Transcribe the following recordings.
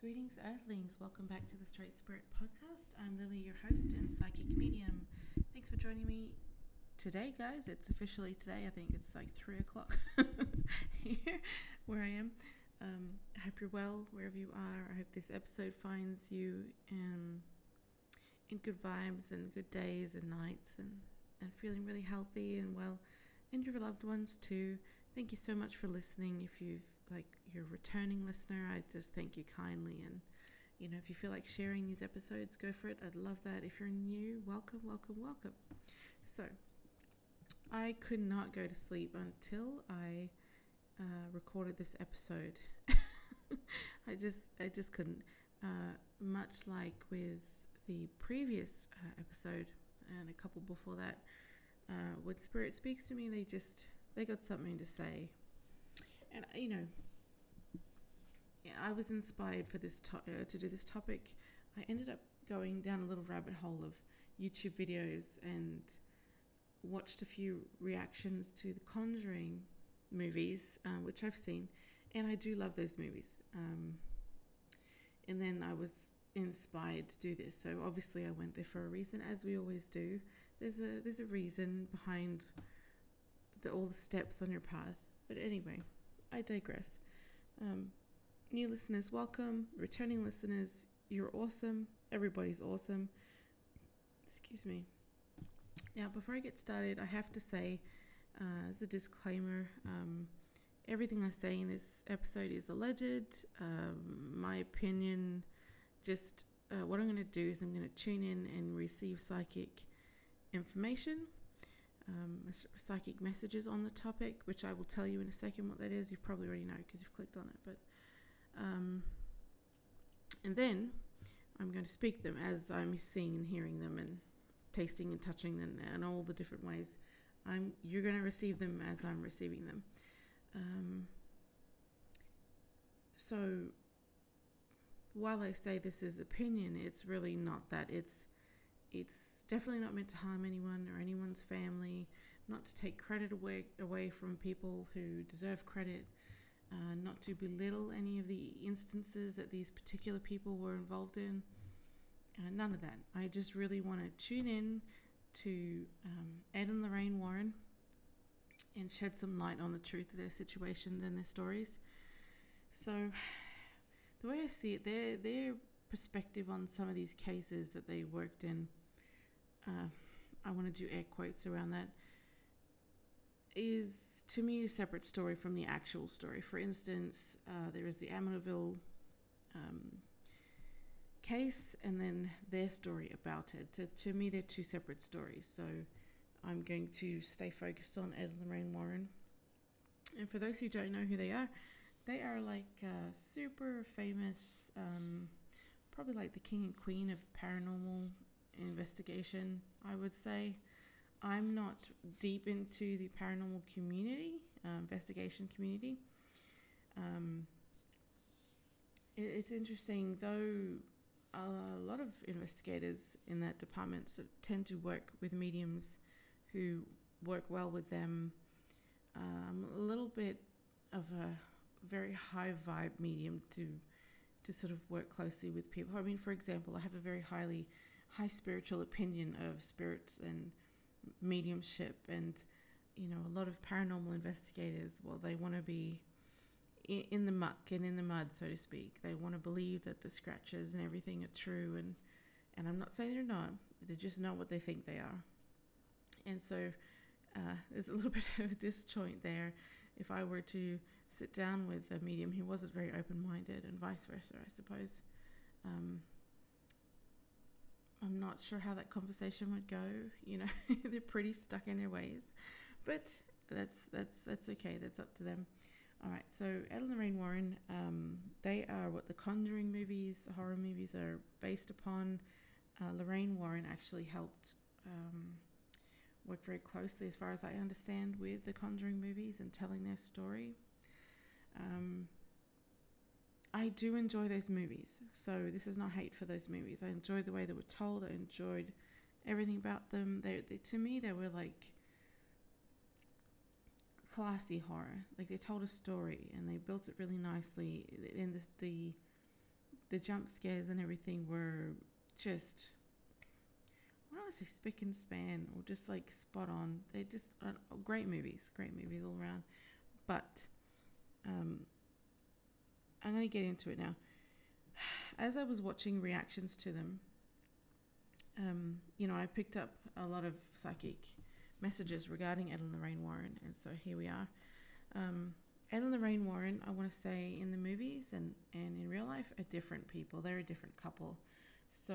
Greetings, Earthlings. Welcome back to the Straight Spirit Podcast. I'm Lily, your host and psychic medium. Thanks for joining me today, guys. It's officially today. I think it's like three o'clock here where I am. Um, I hope you're well wherever you are. I hope this episode finds you in, in good vibes and good days and nights and, and feeling really healthy and well, and your loved ones too. Thank you so much for listening. If you've like you're a returning listener, I just thank you kindly. And you know, if you feel like sharing these episodes, go for it. I'd love that. If you're new, welcome, welcome, welcome. So, I could not go to sleep until I uh, recorded this episode. I just, I just couldn't. Uh, much like with the previous uh, episode and a couple before that, uh, when Spirit speaks to me, they just they got something to say and you know, yeah, I was inspired for this to- uh, to do this topic. I ended up going down a little rabbit hole of YouTube videos and watched a few reactions to the Conjuring movies, uh, which I've seen, and I do love those movies. Um, and then I was inspired to do this, so obviously I went there for a reason, as we always do. There's a there's a reason behind the, all the steps on your path. But anyway, I digress. Um, new listeners, welcome. Returning listeners, you're awesome. Everybody's awesome. Excuse me. Now, before I get started, I have to say, uh, as a disclaimer, um, everything I say in this episode is alleged. Um, my opinion, just uh, what I'm going to do is I'm going to tune in and receive psychic information um, psychic messages on the topic, which I will tell you in a second what that is. You probably already know because you've clicked on it. But um, and then I'm going to speak them as I'm seeing and hearing them and tasting and touching them and all the different ways. I'm you're going to receive them as I'm receiving them. Um, so while I say this is opinion, it's really not that. It's it's definitely not meant to harm anyone or anyone's family, not to take credit away, away from people who deserve credit, uh, not to belittle any of the instances that these particular people were involved in. Uh, none of that. I just really want to tune in to um, Ed and Lorraine Warren and shed some light on the truth of their situations and their stories. So, the way I see it, their their perspective on some of these cases that they worked in uh, I want to do air quotes around that, is to me a separate story from the actual story. For instance, uh, there is the Amityville um, case and then their story about it. To, to me, they're two separate stories. So I'm going to stay focused on Ed and Lorraine Warren. And for those who don't know who they are, they are like uh, super famous, um, probably like the king and queen of paranormal investigation, I would say. I'm not deep into the paranormal community, uh, investigation community. Um, it, it's interesting, though, a lot of investigators in that department tend to work with mediums who work well with them. Um, a little bit of a very high vibe medium to to sort of work closely with people. I mean, for example, I have a very highly high spiritual opinion of spirits and mediumship and you know a lot of paranormal investigators well they want to be in the muck and in the mud so to speak. They want to believe that the scratches and everything are true and and i'm not saying they're not. They're just not what they think they are. And so uh, there's a little bit of a disjoint there. If i were to sit down with a medium who wasn't very open-minded and vice versa i suppose um, not sure how that conversation would go. You know, they're pretty stuck in their ways, but that's that's that's okay. That's up to them. All right. So Ed and Lorraine Warren, um, they are what the Conjuring movies, the horror movies, are based upon. Uh, Lorraine Warren actually helped um, work very closely, as far as I understand, with the Conjuring movies and telling their story. Um, I do enjoy those movies. So this is not hate for those movies. I enjoyed the way they were told. I enjoyed everything about them. They, they to me they were like classy horror. Like they told a story and they built it really nicely. And the, the the jump scares and everything were just I don't want to say spick and span or just like spot on. They're just uh, great movies, great movies all around. But um, I'm going to get into it now. As I was watching reactions to them, um, you know, I picked up a lot of psychic messages regarding Ed and Lorraine Warren, and so here we are. Um, and Lorraine Warren, I want to say in the movies and, and in real life, are different people. They're a different couple. So,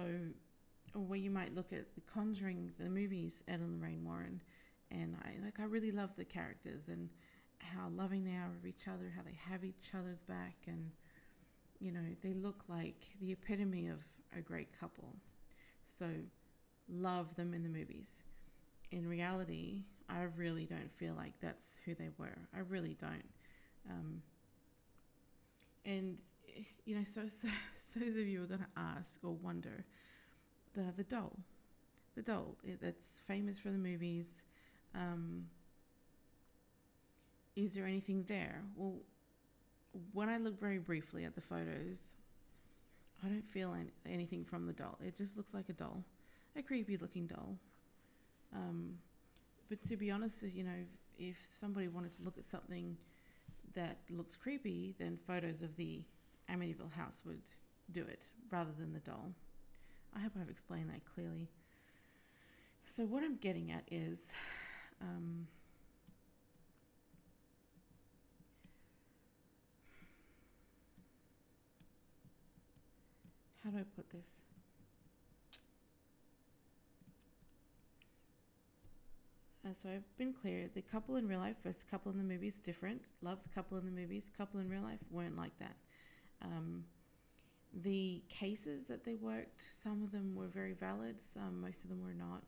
where you might look at The Conjuring, the movies, Ed and Lorraine Warren, and I like I really love the characters and how loving they are of each other, how they have each other's back, and you know they look like the epitome of a great couple. So, love them in the movies. In reality, I really don't feel like that's who they were. I really don't. Um, and you know, so, so, so those of you are going to ask or wonder, the the doll, the doll that's famous for the movies. Um, is there anything there? Well, when I look very briefly at the photos, I don't feel any, anything from the doll. It just looks like a doll, a creepy looking doll. Um, but to be honest, you know, if somebody wanted to look at something that looks creepy, then photos of the Amityville house would do it rather than the doll. I hope I've explained that clearly. So, what I'm getting at is um, how do I put this? Uh, so I've been clear. The couple in real life versus couple in the movies different. Love the couple in the movies. Couple in real life weren't like that. Um, the cases that they worked, some of them were very valid. Some, most of them were not.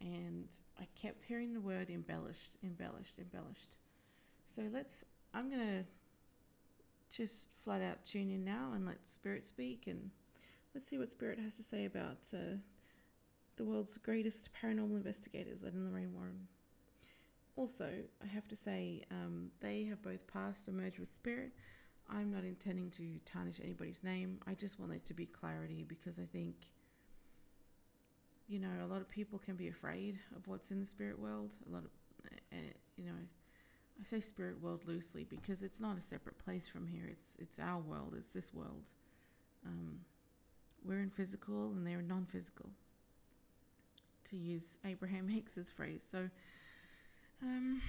And I kept hearing the word embellished, embellished, embellished. So let's. I'm gonna just flat out tune in now and let Spirit speak, and let's see what Spirit has to say about. Uh, the world's greatest paranormal investigators, Ed and Lorraine Warren. Also, I have to say, um, they have both passed or merged with Spirit. I'm not intending to tarnish anybody's name. I just want there to be clarity because I think, you know, a lot of people can be afraid of what's in the spirit world. A lot of, uh, you know, I say spirit world loosely because it's not a separate place from here. It's it's our world. It's this world. Um, we're in physical and they're non-physical to use Abraham Hicks's phrase. So um,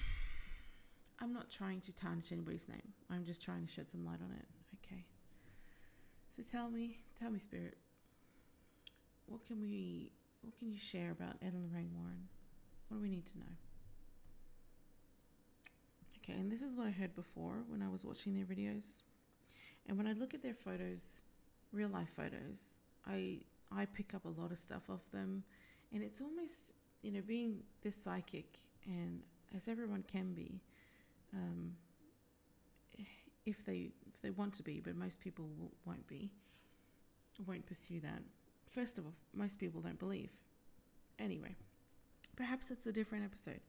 I'm not trying to tarnish anybody's name. I'm just trying to shed some light on it. Okay. So tell me, tell me, Spirit, what can we, what can you share about Ed and Lorraine Warren? What do we need to know? Okay, and this is what I heard before when I was watching their videos. And when I look at their photos, real life photos, I I pick up a lot of stuff off them. And it's almost you know being this psychic and as everyone can be um, if they if they want to be but most people won't be won't pursue that. First of all most people don't believe. Anyway perhaps it's a different episode.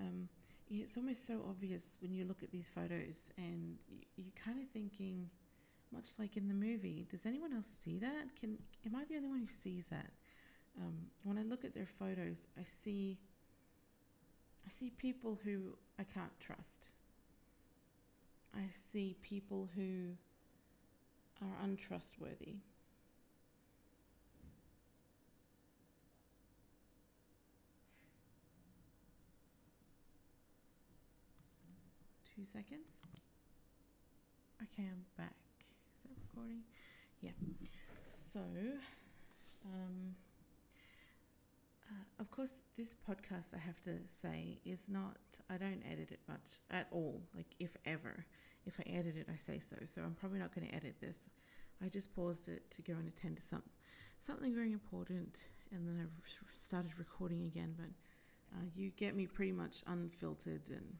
Um, it's almost so obvious when you look at these photos and you're kind of thinking much like in the movie does anyone else see that can am i the only one who sees that um, when I look at their photos, I see I see people who I can't trust. I see people who are untrustworthy. Two seconds. Okay, I'm back. Is that recording? Yeah. So, um, uh, of course, this podcast, I have to say, is not, I don't edit it much at all. Like, if ever. If I edit it, I say so. So I'm probably not going to edit this. I just paused it to go and attend to some, something very important, and then I started recording again. But uh, you get me pretty much unfiltered and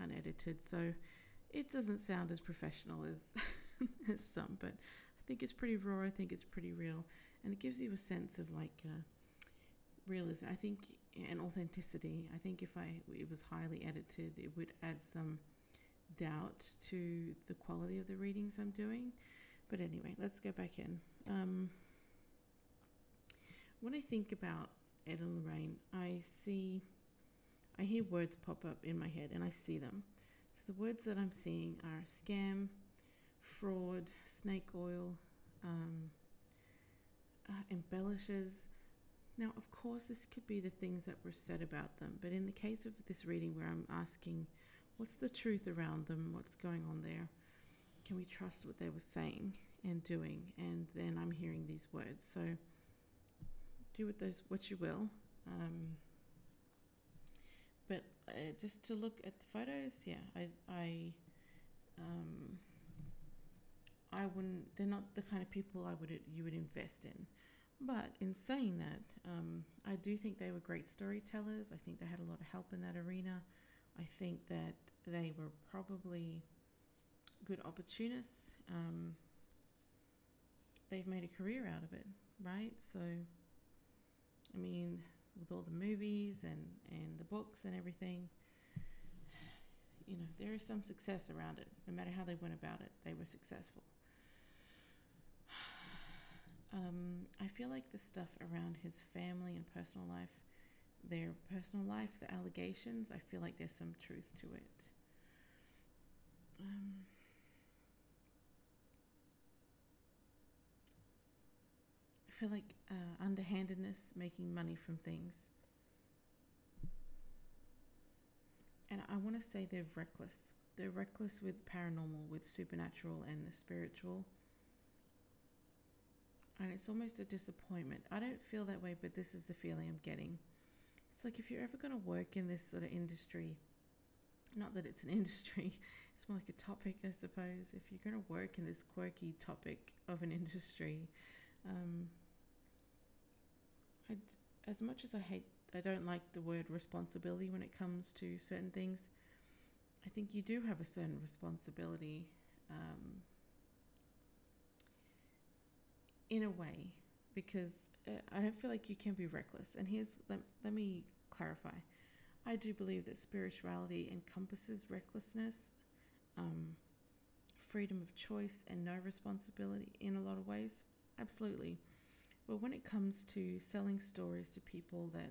unedited. So it doesn't sound as professional as, as some, but I think it's pretty raw. I think it's pretty real. And it gives you a sense of like, uh, realism. I think and authenticity. I think if I it was highly edited, it would add some doubt to the quality of the readings I'm doing. But anyway, let's go back in. Um, when I think about Ed and Lorraine, I see, I hear words pop up in my head and I see them. So the words that I'm seeing are scam, fraud, snake oil, um, uh, embellishes. Now, of course, this could be the things that were said about them, but in the case of this reading where I'm asking, what's the truth around them? What's going on there? Can we trust what they were saying and doing? And then I'm hearing these words. So do with those what you will. Um, uh, just to look at the photos, yeah, I, I, um, I wouldn't. They're not the kind of people I would you would invest in. But in saying that, um, I do think they were great storytellers. I think they had a lot of help in that arena. I think that they were probably good opportunists. Um, they've made a career out of it, right? So, I mean, with all the movies and, and the books and everything, you know, there is some success around it. No matter how they went about it, they were successful. Um, I feel like the stuff around his family and personal life, their personal life, the allegations, I feel like there's some truth to it. Um, feel like uh, underhandedness, making money from things. And I want to say they're reckless. They're reckless with paranormal, with supernatural and the spiritual and it's almost a disappointment. I don't feel that way, but this is the feeling I'm getting. It's like if you're ever going to work in this sort of industry, not that it's an industry, it's more like a topic, I suppose. If you're going to work in this quirky topic of an industry, um, I'd, as much as I hate, I don't like the word responsibility when it comes to certain things. I think you do have a certain responsibility. Um, in a way because uh, I don't feel like you can be reckless. And here's let, let me clarify. I do believe that spirituality encompasses recklessness, um, freedom of choice, and no responsibility in a lot of ways. Absolutely. But when it comes to selling stories to people that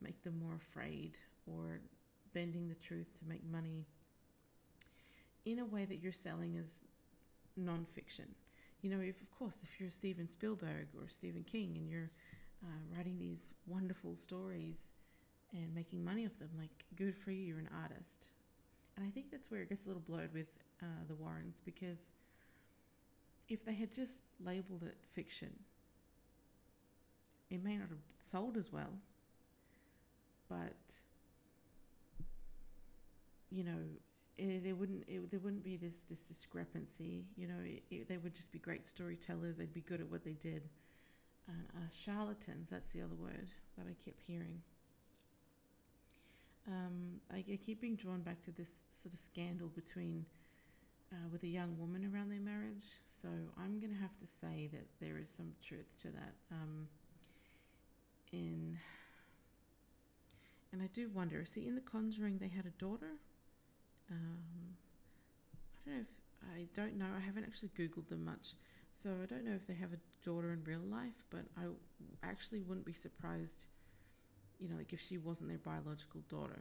make them more afraid or bending the truth to make money in a way that you're selling as nonfiction, you know, if of course, if you're Steven Spielberg or Stephen King and you're uh, writing these wonderful stories and making money of them, like good for you, you're an artist. And I think that's where it gets a little blurred with uh, the Warrens because if they had just labeled it fiction, it may not have sold as well, but you know, it, eh, there wouldn't it, there wouldn't be this this discrepancy. You know, it, they would just be great storytellers. They'd be good at what they did. And uh, charlatans, that's the other word that I kept hearing. Um, I, I, keep being drawn back to this sort of scandal between uh, with a young woman around their marriage. So I'm going to have to say that there is some truth to that. Um, in and I do wonder. See, in The Conjuring, they had a daughter. Um, I don't know if I don't know. I haven't actually Googled them much, so I don't know if they have a daughter in real life. But I actually wouldn't be surprised, you know, like if she wasn't their biological daughter.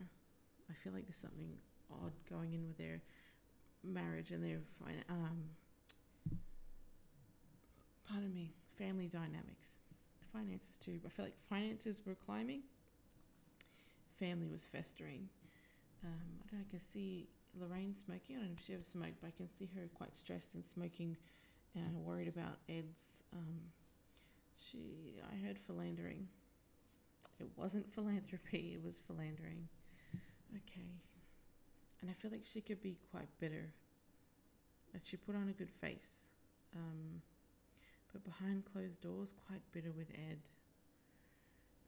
I feel like there's something odd going in with their marriage and their um, pardon me, family dynamics, finances too. I feel like finances were climbing, family was festering. Um, I don't know, I can see Lorraine smoking. I don't know if she ever smoked, but I can see her quite stressed and smoking and worried about Ed's. Um, she, I heard philandering. It wasn't philanthropy, it was philandering. Okay. And I feel like she could be quite bitter. But she put on a good face. Um, but behind closed doors, quite bitter with Ed.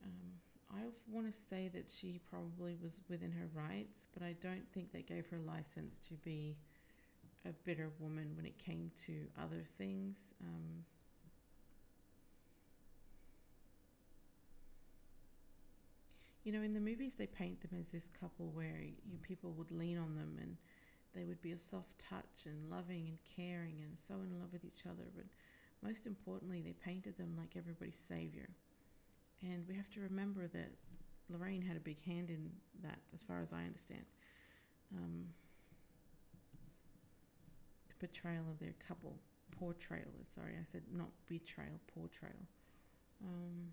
Um, I want to say that she probably was within her rights, but I don't think they gave her license to be a bitter woman when it came to other things. Um, you know, in the movies, they paint them as this couple where you, people would lean on them and they would be a soft touch and loving and caring and so in love with each other. But most importantly, they painted them like everybody's savior. And we have to remember that Lorraine had a big hand in that, as far as I understand. Um, the portrayal of their couple, portrayal. Sorry, I said not betrayal, portrayal. Um,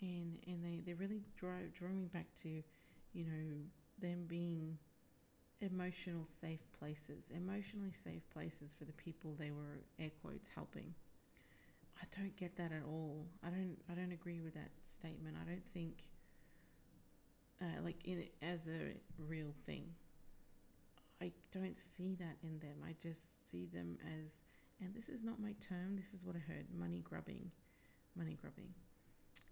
and and they, they really draw draw me back to, you know, them being emotional safe places, emotionally safe places for the people they were air quotes helping. I don't get that at all. I don't I don't agree with that statement. I don't think uh, like in as a real thing. I don't see that in them. I just see them as and this is not my term. This is what I heard: money grubbing, money grubbing.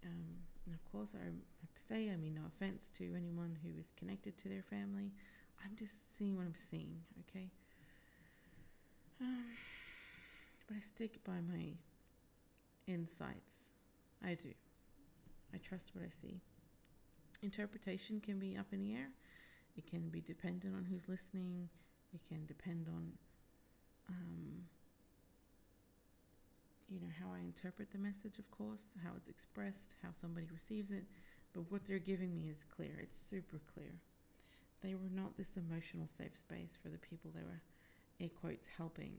Um, and of course, I have to say, I mean, no offense to anyone who is connected to their family. I'm just seeing what I'm seeing, okay? Um, but I stick by my insights. I do. I trust what I see. Interpretation can be up in the air. It can be dependent on who's listening. It can depend on, um, you know, how I interpret the message, of course, how it's expressed, how somebody receives it. But what they're giving me is clear. It's super clear. They were not this emotional safe space for the people they were, air quotes, helping.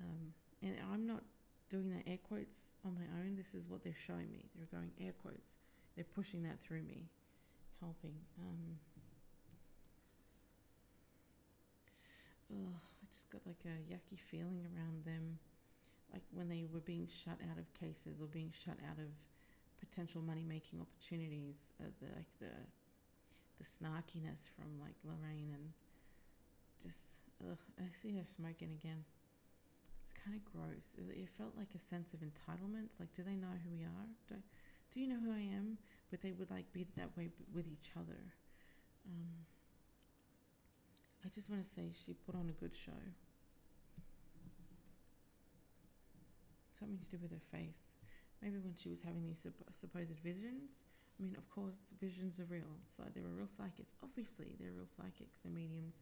Um, and I'm not doing the air quotes on my own. This is what they're showing me. They're going air quotes. They're pushing that through me, helping. Um, I just got like a yucky feeling around them, like when they were being shut out of cases or being shut out of potential money making opportunities. Uh, the, like the the snarkiness from like Lorraine and just ugh, I see her smoking again. It's kind of gross. It, felt like a sense of entitlement. Like, do they know who we are? Do, do you know who I am? But they would like be that way with each other. Um, I just want to say she put on a good show. Something to do with her face. Maybe when she was having these supposed visions, I mean, of course, visions are real. So there are real psychics. Obviously, they're real psychics. They're mediums.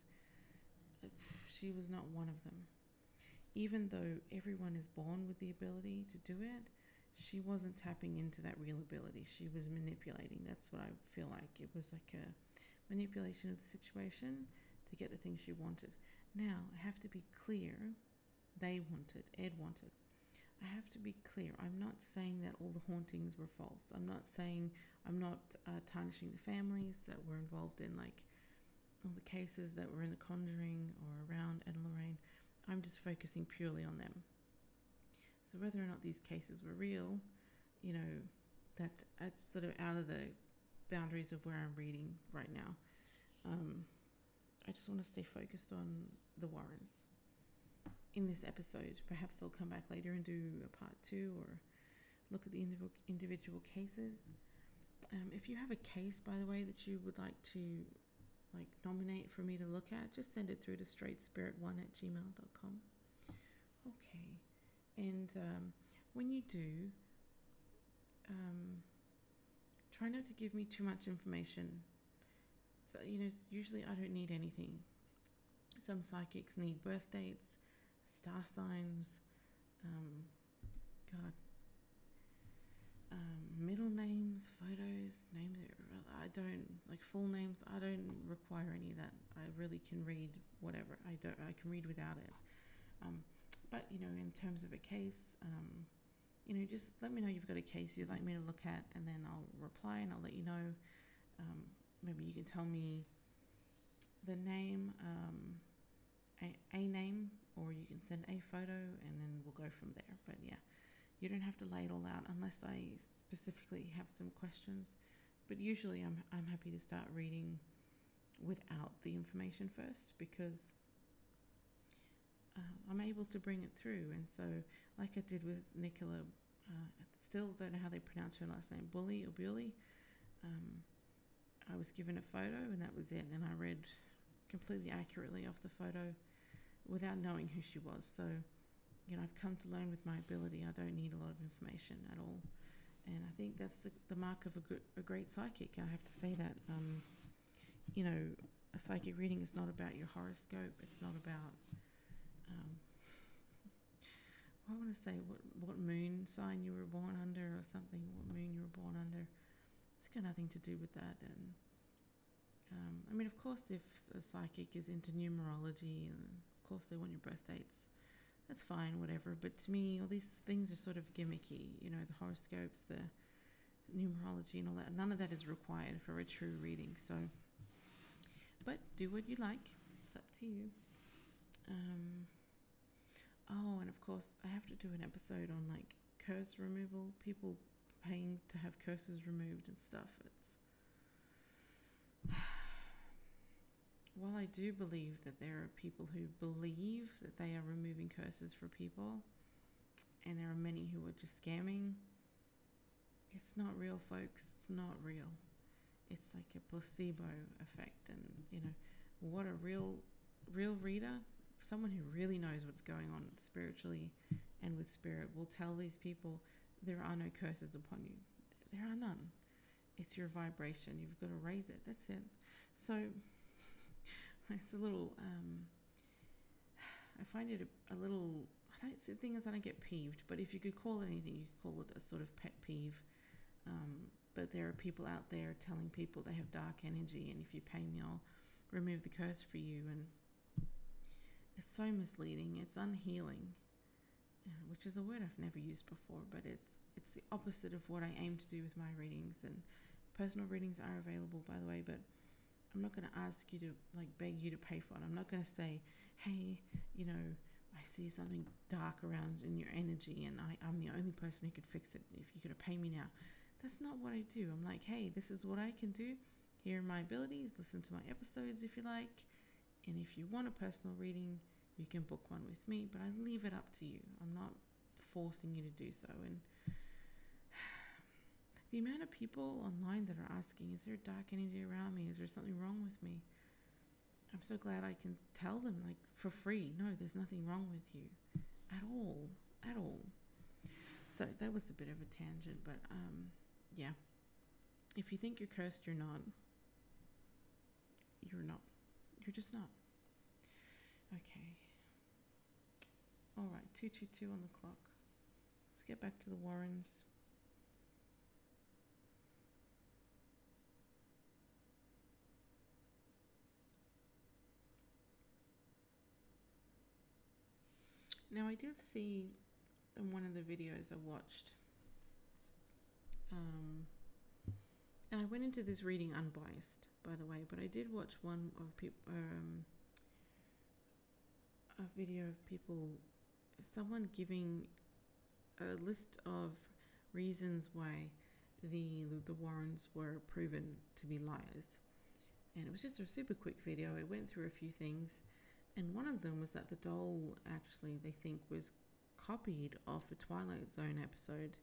Uh, she was not one of them. Even though everyone is born with the ability to do it, she wasn't tapping into that real ability. She was manipulating. That's what I feel like. It was like a manipulation of the situation to get the things she wanted. Now, I have to be clear. They wanted, Ed wanted. I have to be clear. I'm not saying that all the hauntings were false. I'm not saying I'm not uh, tarnishing the families that were involved in like all the cases that were in The Conjuring or around Ed and Lorraine. I'm just focusing purely on them. So whether or not these cases were real, you know, that's that's sort of out of the boundaries of where I'm reading right now. Um, I just want to stay focused on the Warrens in this episode. Perhaps they'll come back later and do a part two or look at the individual cases. Um, if you have a case, by the way, that you would like to like nominate for me to look at, just send it through to straightspirit1 at gmail.com. Okay. And um, when you do, um, try not to give me too much information. So, you know, usually I don't need anything. Some psychics need birth dates, star signs, um, God, um, middle names, photos, names. I don't like full names. I don't require any of that. I really can read whatever. I don't. I can read without it. Um, but you know, in terms of a case, um, you know, just let me know you've got a case you'd like me to look at, and then I'll reply and I'll let you know. Um, maybe you can tell me the name, um, a, a name, or you can send a photo, and then we'll go from there. But yeah. You don't have to lay it all out unless I specifically have some questions. But usually I'm, I'm happy to start reading without the information first because uh, I'm able to bring it through. And so, like I did with Nicola, uh, still don't know how they pronounce her last name, Bulley or Bulley. Um, I was given a photo and that was it. And I read completely accurately off the photo without knowing who she was. So, you know, I've come to learn with my ability. I don't need a lot of information at all, and I think that's the, the mark of a, good, a great psychic. I have to say that. Um, you know, a psychic reading is not about your horoscope. It's not about um, I want to say what what moon sign you were born under or something. What moon you were born under. It's got nothing to do with that. And um, I mean, of course, if a psychic is into numerology, and of course they want your birth dates, that's fine, whatever. But to me, all these things are sort of gimmicky. You know, the horoscopes, the numerology, and all that. None of that is required for a true reading. So, but do what you like. It's up to you. Um, oh, and of course, I have to do an episode on like curse removal. People paying to have curses removed and stuff. It's while I do believe that there are people who believe that they are removing curses for people, and there are many who are just scamming, it's not real, folks. It's not real. It's like a placebo effect, and you know what a real, real reader, someone who really knows what's going on spiritually and with spirit, will tell these people there are no curses upon you. There are none. It's your vibration. You've got to raise it. That's it. So it's a little. Um, I find it a, a little. I don't. The thing is, I don't get peeved. But if you could call it anything, you could call it a sort of pet peeve. Um, but there are people out there telling people they have dark energy, and if you pay me, I'll remove the curse for you. And it's so misleading. It's unhealing, uh, which is a word I've never used before. But it's it's the opposite of what I aim to do with my readings. And personal readings are available, by the way. But I'm not going to ask you to like beg you to pay for it. I'm not going to say, hey, you know, I see something dark around in your energy, and I, I'm the only person who could fix it. If you're going to pay me now, that's not what I do. I'm like, hey, this is what I can do. Here are my abilities. Listen to my episodes if you like. And if you want a personal reading, you can book one with me, but I leave it up to you. I'm not forcing you to do so. And the amount of people online that are asking, is there a dark energy around me? Is there something wrong with me? I'm so glad I can tell them, like, for free, no, there's nothing wrong with you at all. At all. So that was a bit of a tangent, but um, yeah. If you think you're cursed, you're not. You're not. You're just not. Okay. All right, 222 on the clock. Let's get back to the Warrens. Now, I did see in one of the videos I watched, um, and I went into this reading unbiased, by the way, but I did watch one of people, um, a video of people, someone giving a list of reasons why the the Warrens were proven to be liars, and it was just a super quick video. It went through a few things, and one of them was that the doll actually they think was copied off a Twilight Zone episode.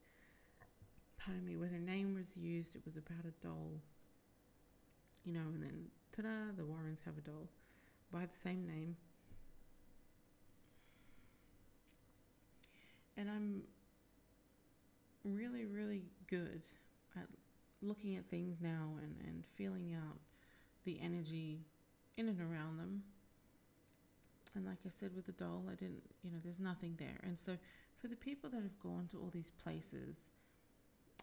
Pardon me, where their name was used, it was about a doll. You know, and then ta da, the Warrens have a doll by the same name. And I'm really, really good at looking at things now and, and feeling out the energy in and around them. And like I said with the doll, I didn't, you know, there's nothing there. And so for the people that have gone to all these places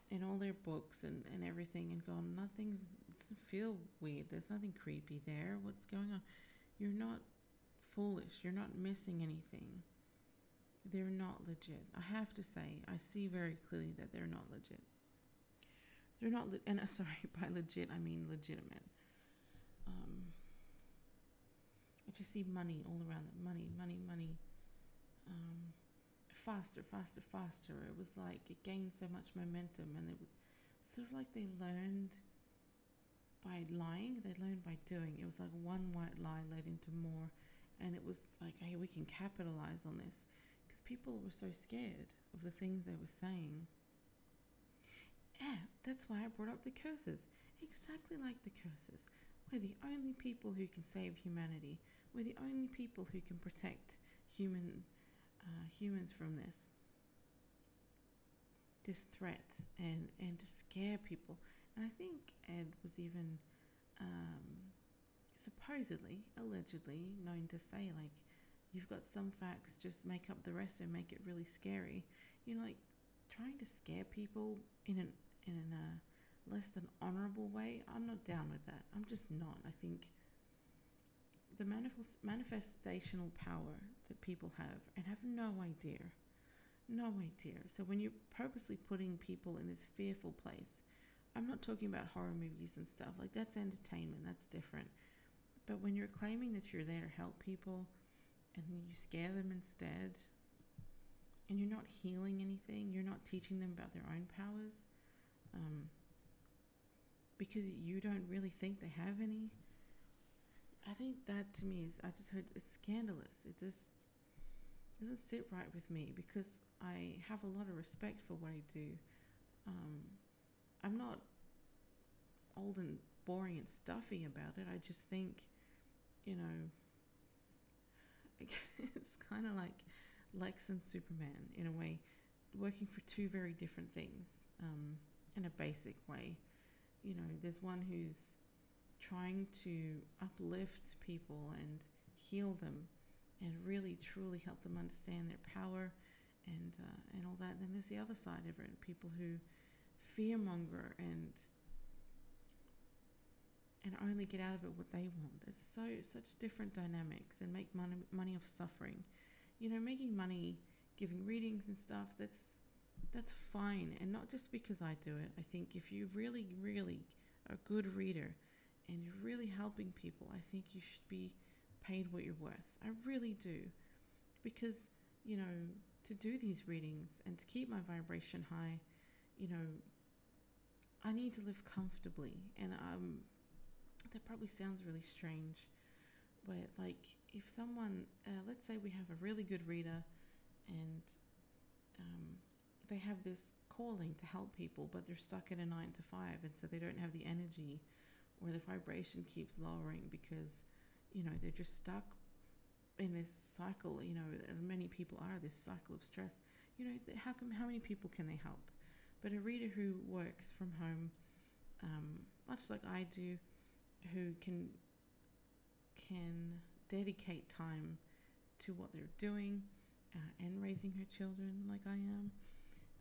in all their books and, and everything and gone, nothing's, doesn't feel weird. There's nothing creepy there. What's going on? You're not foolish. You're not missing anything. They're not legit. I have to say, I see very clearly that they're not legit. They're not, le- and uh, sorry, by legit, I mean legitimate. Um, I just see money all around it. Money, money, money. Um, faster, faster, faster. It was like it gained so much momentum, and it was sort of like they learned by lying. They learned by doing. It was like one white lie led into more, and it was like, hey, we can capitalize on this because people were so scared of the things they were saying. Yeah, that's why I brought up the curses. Exactly like the curses. We're the only people who can save humanity. We're the only people who can protect human uh, humans from this this threat and and to scare people. And I think Ed was even um, supposedly, allegedly known to say, like, you've got some facts, just make up the rest and make it really scary. You know, like trying to scare people in an in a less than honorable way. I'm not down with that. I'm just not. I think the manifest, manifestational power that people have and have no idea, no idea. So when you're purposely putting people in this fearful place, I'm not talking about horror movies and stuff like that's entertainment. That's different. But when you're claiming that you're there to help people and then you scare them instead, and you're not healing anything, you're not teaching them about their own powers, um, because you don't really think they have any. I think that to me is, I just heard it's scandalous. It just doesn't sit right with me because I have a lot of respect for what I do. Um, I'm not old and boring and stuffy about it. I just think, you know, it's kind of like Lex and Superman in a way, working for two very different things um, in a basic way. You know, there's one who's trying to uplift people and heal them and really truly help them understand their power and uh, and all that. And then there's the other side of it, people who fearmonger and and only get out of it what they want. It's so such different dynamics and make money money off suffering. You know, making money giving readings and stuff, that's that's fine and not just because I do it. I think if you really, really a good reader and you're really helping people, I think you should be paid what you're worth. I really do. Because, you know, to do these readings and to keep my vibration high, you know, I need to live comfortably and um that probably sounds really strange, but like if someone, uh, let's say we have a really good reader and um, they have this calling to help people, but they're stuck in a nine to five, and so they don't have the energy or the vibration keeps lowering because, you know, they're just stuck in this cycle, you know, many people are this cycle of stress. You know, how come how many people can they help? But a reader who works from home, um, much like I do, who can can dedicate time to what they're doing uh, and raising her children like I am,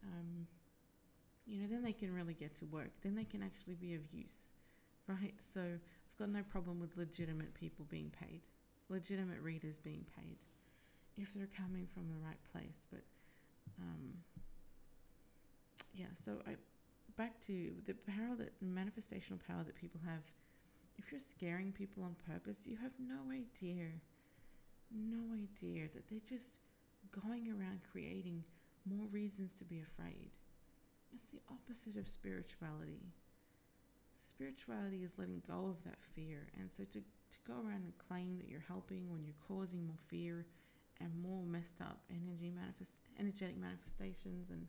um, you know, then they can really get to work. Then they can actually be of use, right? So I've got no problem with legitimate people being paid, legitimate readers being paid, if they're coming from the right place. But um, yeah, so I back to the power that manifestational power that people have if you're scaring people on purpose, you have no idea, no idea that they're just going around creating more reasons to be afraid. That's the opposite of spirituality. Spirituality is letting go of that fear. And so to, to go around and claim that you're helping when you're causing more fear and more messed up energy manifest energetic manifestations and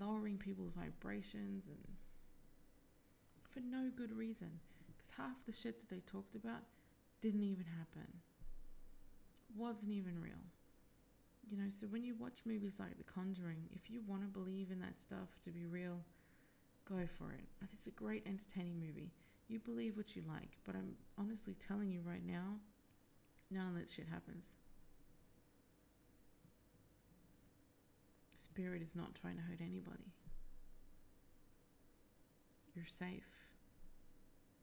lowering people's vibrations and for no good reason because half the shit that they talked about didn't even happen, wasn't even real. You know, so when you watch movies like The Conjuring, if you want to believe in that stuff to be real, go for it. It's a great entertaining movie. You believe what you like, but I'm honestly telling you right now, none of that shit happens. Spirit is not trying to hurt anybody. You're safe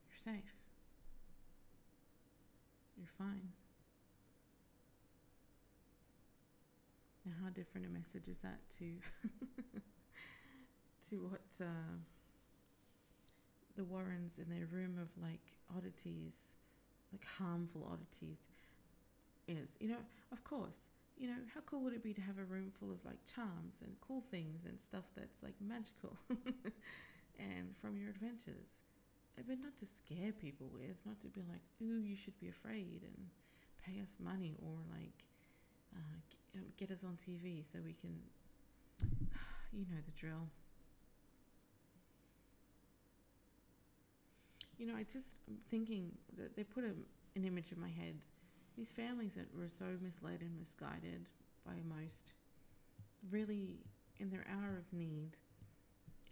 You're safe. You're fine. Now, how different a message is that to to what uh, the Warrens in their room of like oddities, like harmful oddities, is? You know, of course. You know, how cool would it be to have a room full of like charms and cool things and stuff that's like magical and from your adventures? but not to scare people with, not to be like, ooh, you should be afraid and pay us money or like uh, um, get us on TV so we can, you know the drill. You know, I just I'm thinking that they put a, an image in my head. These families that were so misled and misguided by most, really in their hour of need,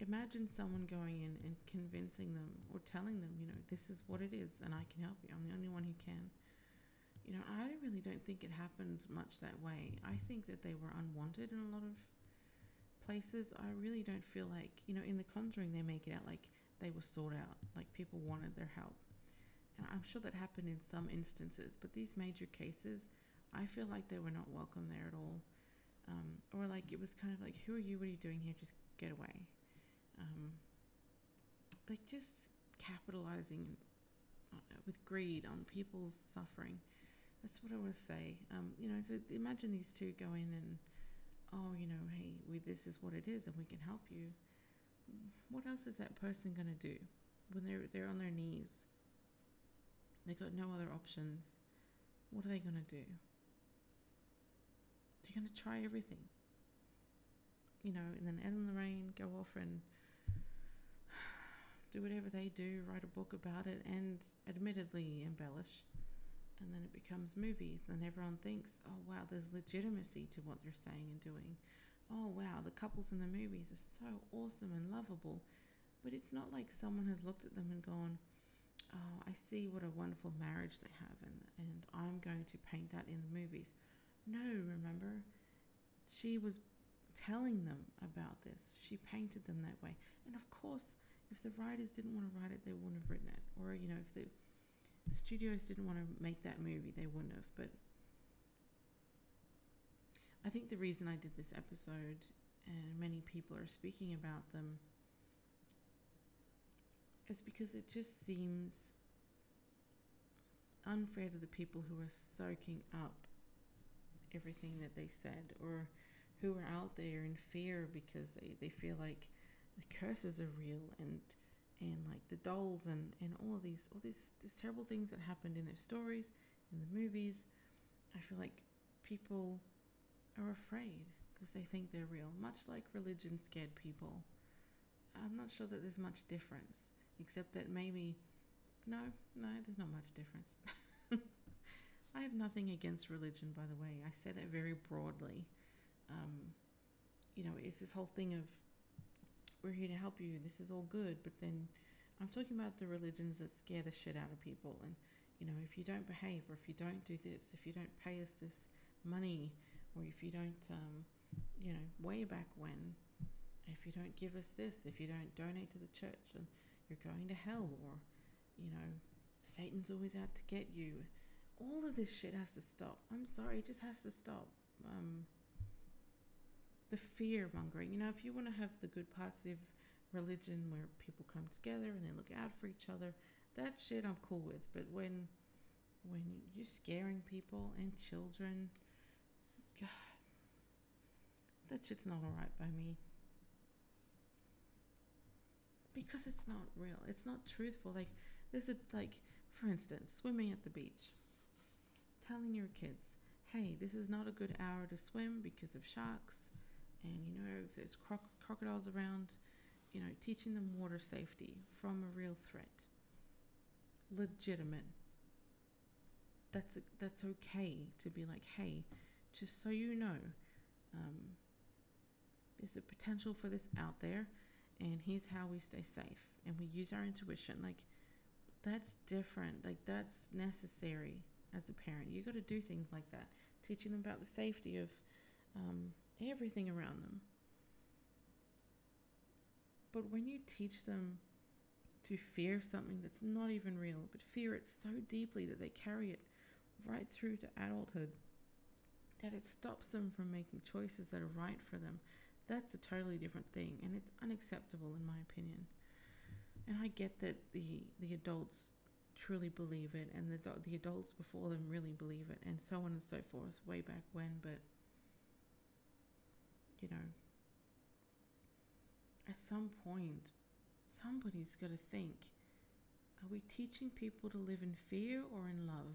imagine someone going in and convincing them or telling them, you know, this is what it is and I can help you. I'm the only one who can. You know, I really don't think it happened much that way. I think that they were unwanted in a lot of places. I really don't feel like, you know, in The Conjuring, they make it out like they were sought out, like people wanted their help. And I'm sure that happened in some instances, but these major cases, I feel like they were not welcome there at all. Um, or like it was kind of like, who are you? What are you doing here? Just get away. Um, like just capitalizing uh, with greed on people's suffering. That's what I want to say. Um, you know, so imagine these two go in and, oh, you know, hey, we, this is what it is, and we can help you. What else is that person going to do when they're they're on their knees? They got no other options. What are they going to do? They're going to try everything. You know, and then Ed and Lorraine go off and do whatever they do, write a book about it, and admittedly embellish and then it becomes movies and everyone thinks oh wow there's legitimacy to what they're saying and doing oh wow the couples in the movies are so awesome and lovable. But it's not like someone has looked at them and gone oh i see what a wonderful marriage they have and, and i'm going to paint that in the movies. No remember she was telling them about this. She painted them that way. And of course if the writers didn't want to write it they wouldn't have written it. Or you know if the the studios didn't want to make that movie, they wouldn't have. But I think the reason I did this episode, and many people are speaking about them, is because it just seems unfair to the people who are soaking up everything that they said or who are out there in fear because they, they feel like the curses are real and and like the dolls and and all of these all these these terrible things that happened in their stories in the movies. I feel like people are afraid because they think they're real much like religion scared people i'm not sure that there's much difference except that maybe no no there's not much difference i have nothing against religion by the way i say that very broadly um, you know it's this whole thing of we're here to help you. This is all good. But then I'm talking about the religions that scare the shit out of people. And, you know, if you don't behave or if you don't do this, if you don't pay us this money or if you don't, um, you know, way back when, if you don't give us this, if you don't donate to the church, and you're going to hell or, you know, Satan's always out to get you. All of this shit has to stop. I'm sorry, it just has to stop. Um, the fear mongering. You know, if you want to have the good parts of religion where people come together and they look out for each other, that shit I'm cool with. But when when you're scaring people and children, God, that shit's not alright by me. Because it's not real. It's not truthful. Like this is like, for instance, swimming at the beach. Telling your kids, hey, this is not a good hour to swim because of sharks and you know if there's croc- crocodiles around you know teaching them water safety from a real threat legitimate that's a, that's okay to be like hey just so you know um, there's a potential for this out there and here's how we stay safe and we use our intuition. Like that's different. Like that's necessary as a parent. You got to do things like that. Teaching them about the safety of um, everything around them. But when you teach them to fear something that's not even real, but fear it so deeply that they carry it right through to adulthood, that it stops them from making choices that are right for them, that's a totally different thing, and it's unacceptable in my opinion. And I get that the the adults truly believe it, and the the adults before them really believe it, and so on and so forth, way back when. But you know, at some point, somebody's got to think are we teaching people to live in fear or in love?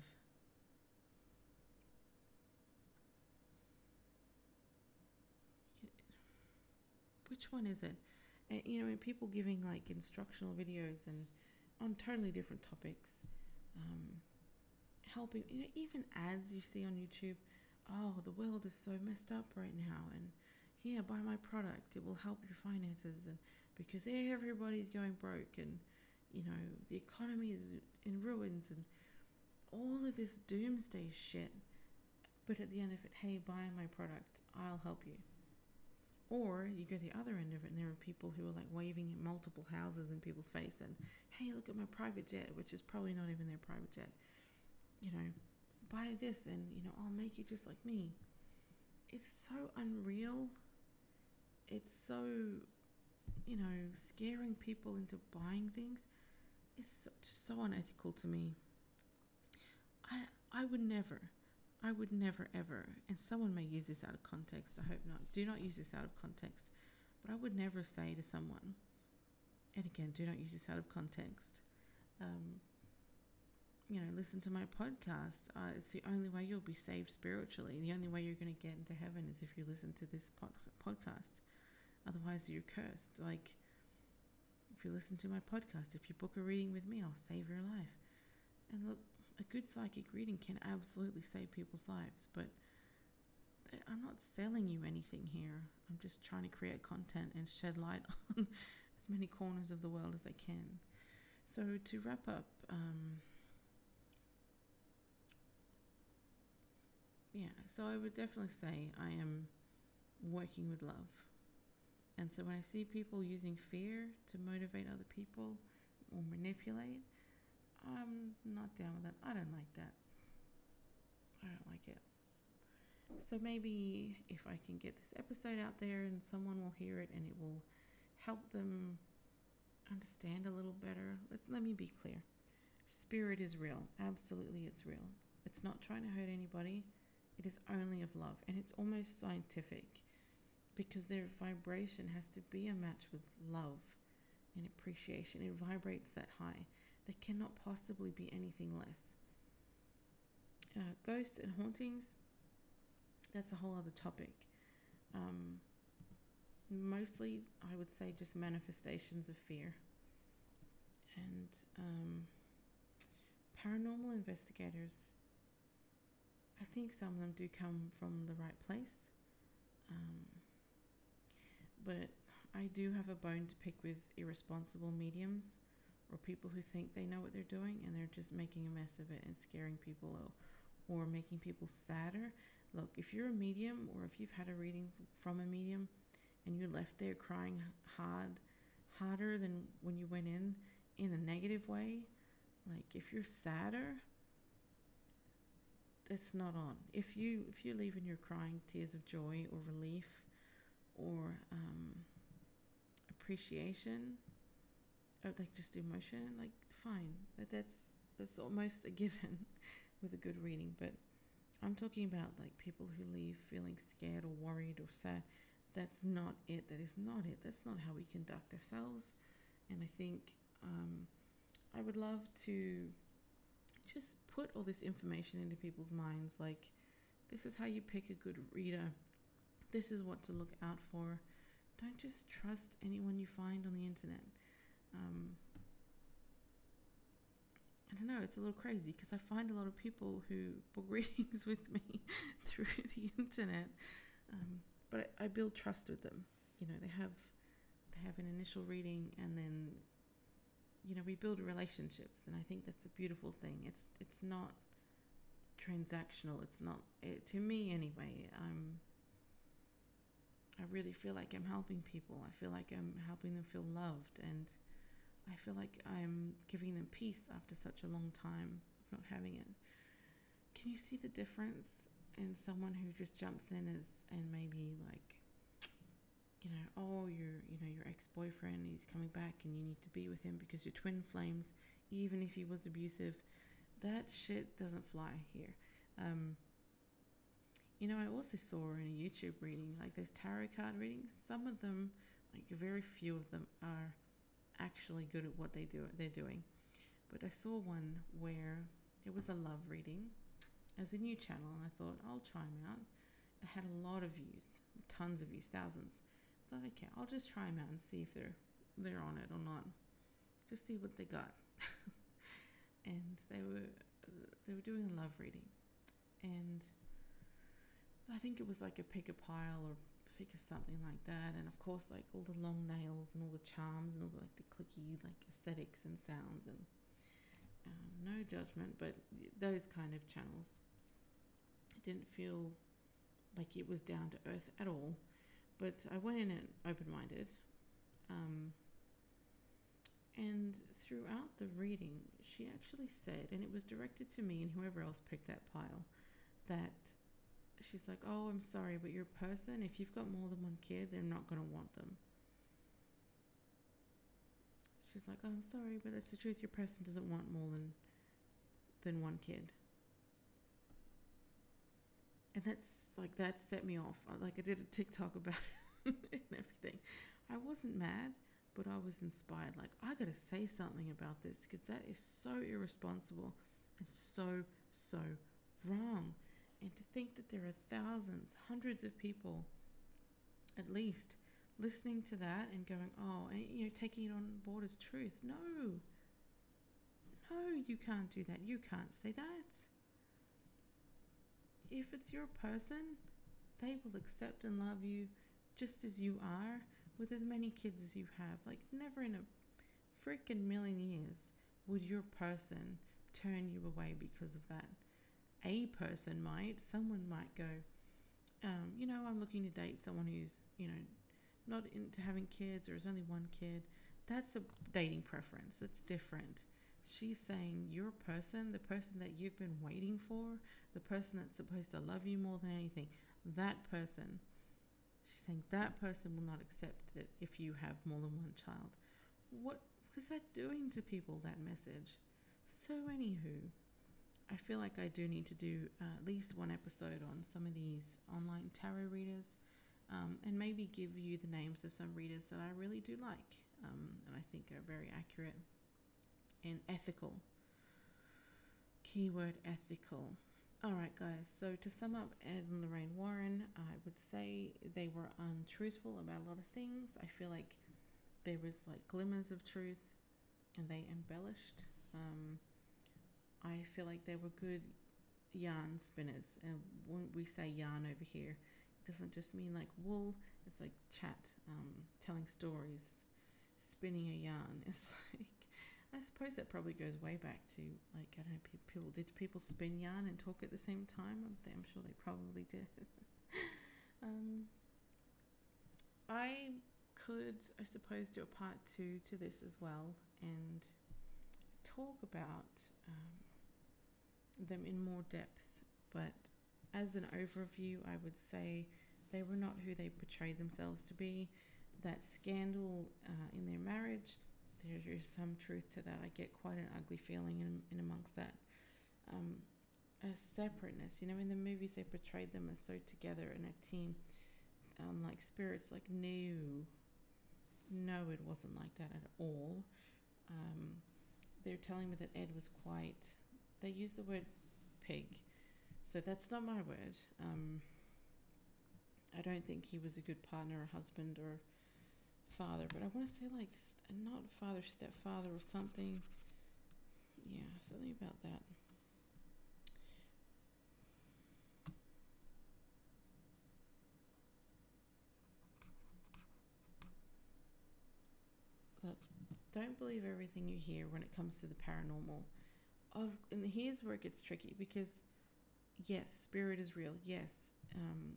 Which one is it? And, you know, people giving like instructional videos and on totally different topics, um, helping, you know, even ads you see on YouTube. Oh, the world is so messed up right now, and here, buy my product. It will help your finances, and because everybody's going broke, and you know the economy is in ruins, and all of this doomsday shit. But at the end of it, hey, buy my product. I'll help you. Or you go the other end of it, and there are people who are like waving at multiple houses in people's face, and hey, look at my private jet, which is probably not even their private jet. You know, buy this, and you know, I'll make you just like me. It's so unreal. It's so, you know, scaring people into buying things. It's so, so unethical to me. I I would never I would never ever, and someone may use this out of context, I hope not. Do not use this out of context. But I would never say to someone, and again, do not use this out of context. Um, you know, listen to my podcast. Uh, it's the only way you'll be saved spiritually. The only way you're going to get into heaven is if you listen to this pod- podcast. Otherwise, you're cursed. Like, if you listen to my podcast, if you book a reading with me, I'll save your life. And look, a good psychic reading can absolutely save people's lives, but I'm not selling you anything here. I'm just trying to create content and shed light on as many corners of the world as I can. So, to wrap up, um, yeah, so I would definitely say I am working with love. And so, when I see people using fear to motivate other people or manipulate, I'm not down with that. I don't like that. I don't like it. So maybe if I can get this episode out there and someone will hear it and it will help them understand a little better. Let, let me be clear. Spirit is real. Absolutely, it's real. It's not trying to hurt anybody. It is only of love. And it's almost scientific because their vibration has to be a match with love and appreciation. It vibrates that high. There cannot possibly be anything less. Uh, ghosts and hauntings, that's a whole other topic. Um, mostly, I would say, just manifestations of fear. And um, paranormal investigators, I think some of them do come from the right place. Um, but I do have a bone to pick with irresponsible mediums or people who think they know what they're doing and they're just making a mess of it and scaring people or, making people sadder. Look, if you're a medium or if you've had a reading from a medium and you're left there crying hard, harder than when you went in in a negative way, like if you're sadder, that's not on. If you if you're leaving your crying tears of joy or relief or um, appreciation like just emotion, like fine. That that's that's almost a given with a good reading. But I'm talking about like people who leave feeling scared or worried or sad. That's not it. That is not it. That's not how we conduct ourselves. And I think um, I would love to just put all this information into people's minds. Like, this is how you pick a good reader. This is what to look out for. Don't just trust anyone you find on the internet um, I don't know, it's a little crazy because I find a lot of people who book readings with me through the internet, um, but I, I, build trust with them. You know, they have they have an initial reading, and then you know we build relationships, and I think that's a beautiful thing. It's it's not transactional. It's not it, to me anyway. Um, I really feel like I'm helping people. I feel like I'm helping them feel loved and I feel like I'm giving them peace after such a long time of not having it. Can you see the difference in someone who just jumps in as and maybe like you know, oh, your you know your ex-boyfriend, he's coming back, and you need to be with him because you're twin flames, even if he was abusive. That shit doesn't fly here. Um, you know, I also saw in a YouTube reading, like those tarot card readings, some of them, like very few of them, are actually good at what they do they're doing. But I saw one where it was a love reading. It was a new channel, and I thought I'll try them out. It had a lot of views, tons of views, thousands. I thought, okay, I'll just try them out and see if they're they're on it or not. Just see what they got. and they were they were doing a love reading, and I think it was like a pick a pile or think of something like that. And of course, like all the long nails and all the charms and all the, like the clicky like aesthetics and sounds and um, no judgment, but those kind of channels. It didn't feel like it was down to earth at all, but I went in it open minded. Um, and throughout the reading, she actually said, and it was directed to me and whoever else picked that pile, that she's like, Oh, I'm sorry, but your person, if you've got more than one kid, they're not going to want them. She's like, oh, I'm sorry, but that's the truth. Your person doesn't want more than than one kid. And that's like that set me off. Like I did a TikTok about it and everything. I wasn't mad, but I was inspired. Like I got to say something about this because that is so irresponsible and so so wrong. And to think that there are thousands, hundreds of people, at least, listening to that and going, oh, and, you know, taking it on board as truth. No. No, you can't do that. You can't say that. If it's your person, they will accept and love you just as you are with as many kids as you have. Like, never in a freaking million years would your person turn you away because of that. A person might, someone might go, um, you know, I'm looking to date someone who's, you know, not into having kids or is only one kid, that's a dating preference. That's different. She's saying your person, the person that you've been waiting for, the person that's supposed to love you more than anything, that person, she's saying that person will not accept it if you have more than one child. What, what is that doing to people, that message? So, anywho, I feel like I do need to do uh, at least one episode on some of these online tarot readers um, and maybe give you the names of some readers that I really do like um, and I think are very accurate and ethical. Keyword ethical. All right, guys. So to sum up, Ed and Lorraine Warren, I would say they were untruthful about a lot of things. I feel like there was like glimmers of truth, and they embellished. Um, I feel like they were good yarn spinners, and when we say yarn over here, it doesn't just mean like wool. It's like chat, um, telling stories, spinning a yarn. It's like I suppose that probably goes way back to like I don't know people did people spin yarn and talk at the same time? I'm, sure they probably did. um, I could I suppose do a part two to this as well and talk about um, them in more depth, but as an overview, I would say they were not who they portrayed themselves to be. That scandal uh, in their marriage, there is some truth to that. I get quite an ugly feeling in, in amongst that. Um, a separateness, you know, in the movies they portrayed them as so together in a team, um, like spirits. Like no, no, it wasn't like that at all. Um, they're telling me that Ed was quite. They use the word pig so that's not my word. Um, I don't think he was a good partner or husband or father, but I want to say like not father, stepfather or something. Yeah, something about that. Don't believe everything you hear when it comes to the paranormal. Of and here's where it gets tricky because yes, spirit is real. Yes, um,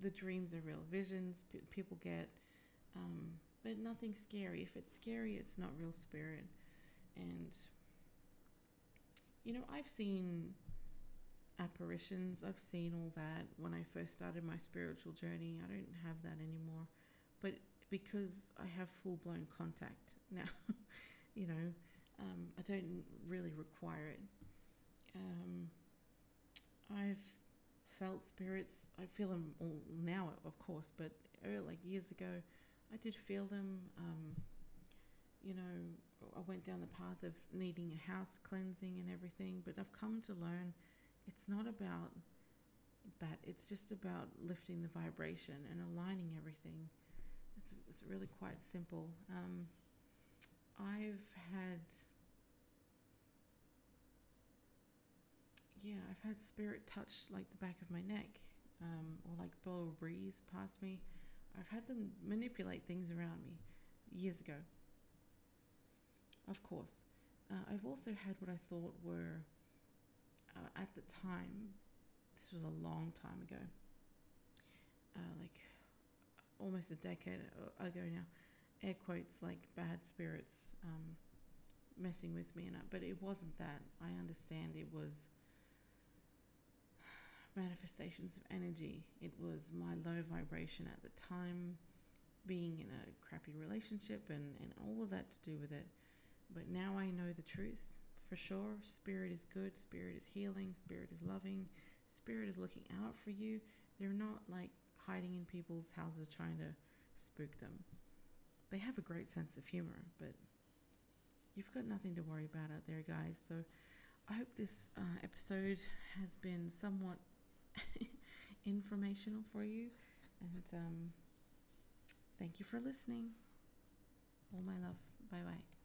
the dreams are real. Visions p- people get, um, but nothing scary. If it's scary, it's not real spirit. And you know, I've seen apparitions. I've seen all that when I first started my spiritual journey. I don't have that anymore, but because I have full blown contact now, you know, um, I don't really require it. Um, I've felt spirits. I feel them all now, of course, but early, like years ago, I did feel them. Um, you know, I went down the path of needing a house cleansing and everything, but I've come to learn it's not about that. It's just about lifting the vibration and aligning everything. It's, it's really quite simple. Um, I've had yeah, I've had spirit touch like the back of my neck, um, or like blow a breeze past me. I've had them manipulate things around me years ago. Of course. Uh, I've also had what I thought were, uh, at the time, this was a long time ago, uh, like almost a decade ago now, air quotes like bad spirits um, messing with me, and I, but it wasn't that. I understand it was manifestations of energy. It was my low vibration at the time, being in a crappy relationship, and, and all of that to do with it. But now I know the truth for sure. Spirit is good, spirit is healing, spirit is loving, spirit is looking out for you. They're not like hiding in people's houses trying to spook them. They have a great sense of humor, but you've got nothing to worry about out there, guys. So I hope this uh, episode has been somewhat informational for you. And um, thank you for listening. All my love. Bye bye.